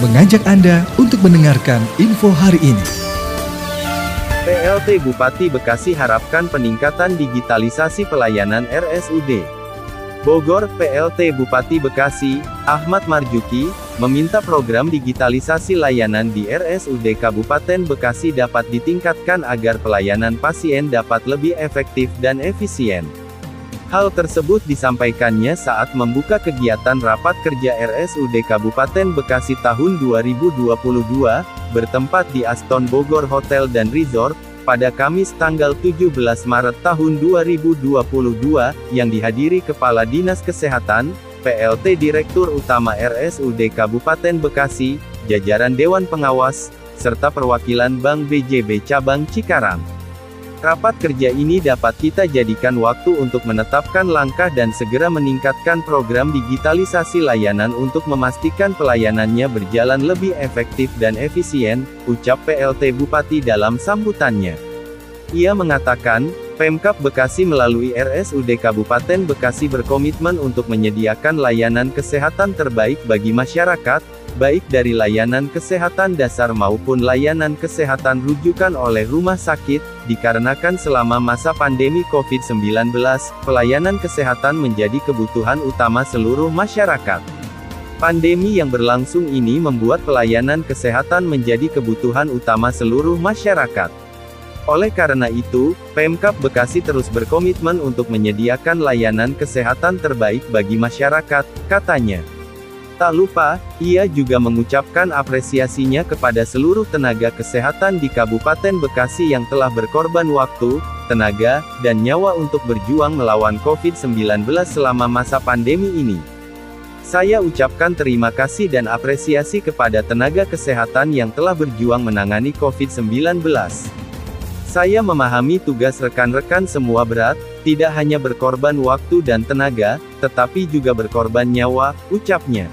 mengajak Anda untuk mendengarkan info hari ini. PLT Bupati Bekasi harapkan peningkatan digitalisasi pelayanan RSUD. Bogor, PLT Bupati Bekasi, Ahmad Marjuki, meminta program digitalisasi layanan di RSUD Kabupaten Bekasi dapat ditingkatkan agar pelayanan pasien dapat lebih efektif dan efisien. Hal tersebut disampaikannya saat membuka kegiatan rapat kerja RSUD Kabupaten Bekasi tahun 2022, bertempat di Aston Bogor Hotel dan Resort, pada Kamis tanggal 17 Maret tahun 2022, yang dihadiri Kepala Dinas Kesehatan, PLT Direktur Utama RSUD Kabupaten Bekasi, jajaran Dewan Pengawas, serta perwakilan Bank BJB Cabang Cikarang. Rapat kerja ini dapat kita jadikan waktu untuk menetapkan langkah dan segera meningkatkan program digitalisasi layanan untuk memastikan pelayanannya berjalan lebih efektif dan efisien, ucap PLT Bupati dalam sambutannya. Ia mengatakan, Pemkap Bekasi melalui RSUD Kabupaten Bekasi berkomitmen untuk menyediakan layanan kesehatan terbaik bagi masyarakat, baik dari layanan kesehatan dasar maupun layanan kesehatan rujukan oleh rumah sakit, dikarenakan selama masa pandemi COVID-19, pelayanan kesehatan menjadi kebutuhan utama seluruh masyarakat. Pandemi yang berlangsung ini membuat pelayanan kesehatan menjadi kebutuhan utama seluruh masyarakat. Oleh karena itu, Pemkap Bekasi terus berkomitmen untuk menyediakan layanan kesehatan terbaik bagi masyarakat, katanya. Tak lupa, ia juga mengucapkan apresiasinya kepada seluruh tenaga kesehatan di Kabupaten Bekasi yang telah berkorban waktu, tenaga, dan nyawa untuk berjuang melawan COVID-19 selama masa pandemi ini. Saya ucapkan terima kasih dan apresiasi kepada tenaga kesehatan yang telah berjuang menangani COVID-19. Saya memahami tugas rekan-rekan semua berat, tidak hanya berkorban waktu dan tenaga, tetapi juga berkorban nyawa, ucapnya.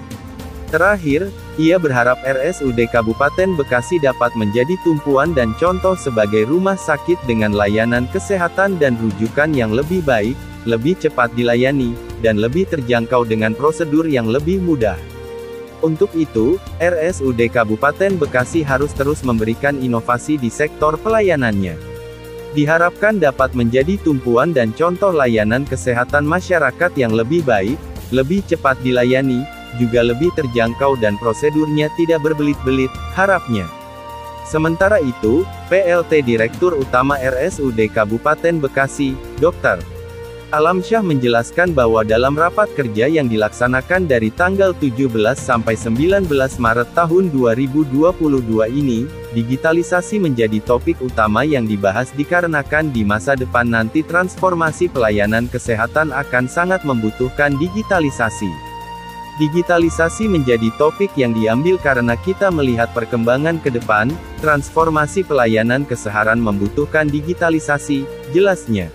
Terakhir, ia berharap RSUD Kabupaten Bekasi dapat menjadi tumpuan dan contoh sebagai rumah sakit dengan layanan kesehatan dan rujukan yang lebih baik, lebih cepat dilayani, dan lebih terjangkau dengan prosedur yang lebih mudah. Untuk itu, RSUD Kabupaten Bekasi harus terus memberikan inovasi di sektor pelayanannya. Diharapkan dapat menjadi tumpuan dan contoh layanan kesehatan masyarakat yang lebih baik, lebih cepat dilayani, juga lebih terjangkau dan prosedurnya tidak berbelit-belit, harapnya. Sementara itu, PLT Direktur Utama RSUD Kabupaten Bekasi, Dr. Alamsyah menjelaskan bahwa dalam rapat kerja yang dilaksanakan dari tanggal 17 sampai 19 Maret tahun 2022 ini, digitalisasi menjadi topik utama yang dibahas dikarenakan di masa depan nanti transformasi pelayanan kesehatan akan sangat membutuhkan digitalisasi. Digitalisasi menjadi topik yang diambil karena kita melihat perkembangan ke depan, transformasi pelayanan kesehatan membutuhkan digitalisasi, jelasnya.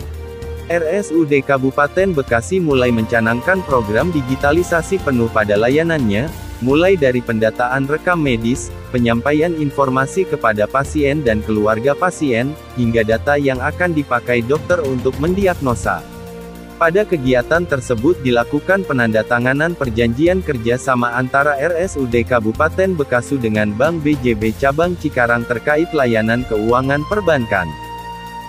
RSUD Kabupaten Bekasi mulai mencanangkan program digitalisasi penuh pada layanannya, mulai dari pendataan rekam medis, penyampaian informasi kepada pasien dan keluarga pasien, hingga data yang akan dipakai dokter untuk mendiagnosa. Pada kegiatan tersebut dilakukan penandatanganan perjanjian kerjasama antara RSUD Kabupaten Bekasi dengan Bank BJB Cabang Cikarang terkait layanan keuangan perbankan.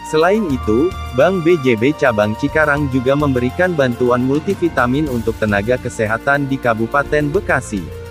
Selain itu, Bank BJB Cabang Cikarang juga memberikan bantuan multivitamin untuk tenaga kesehatan di Kabupaten Bekasi.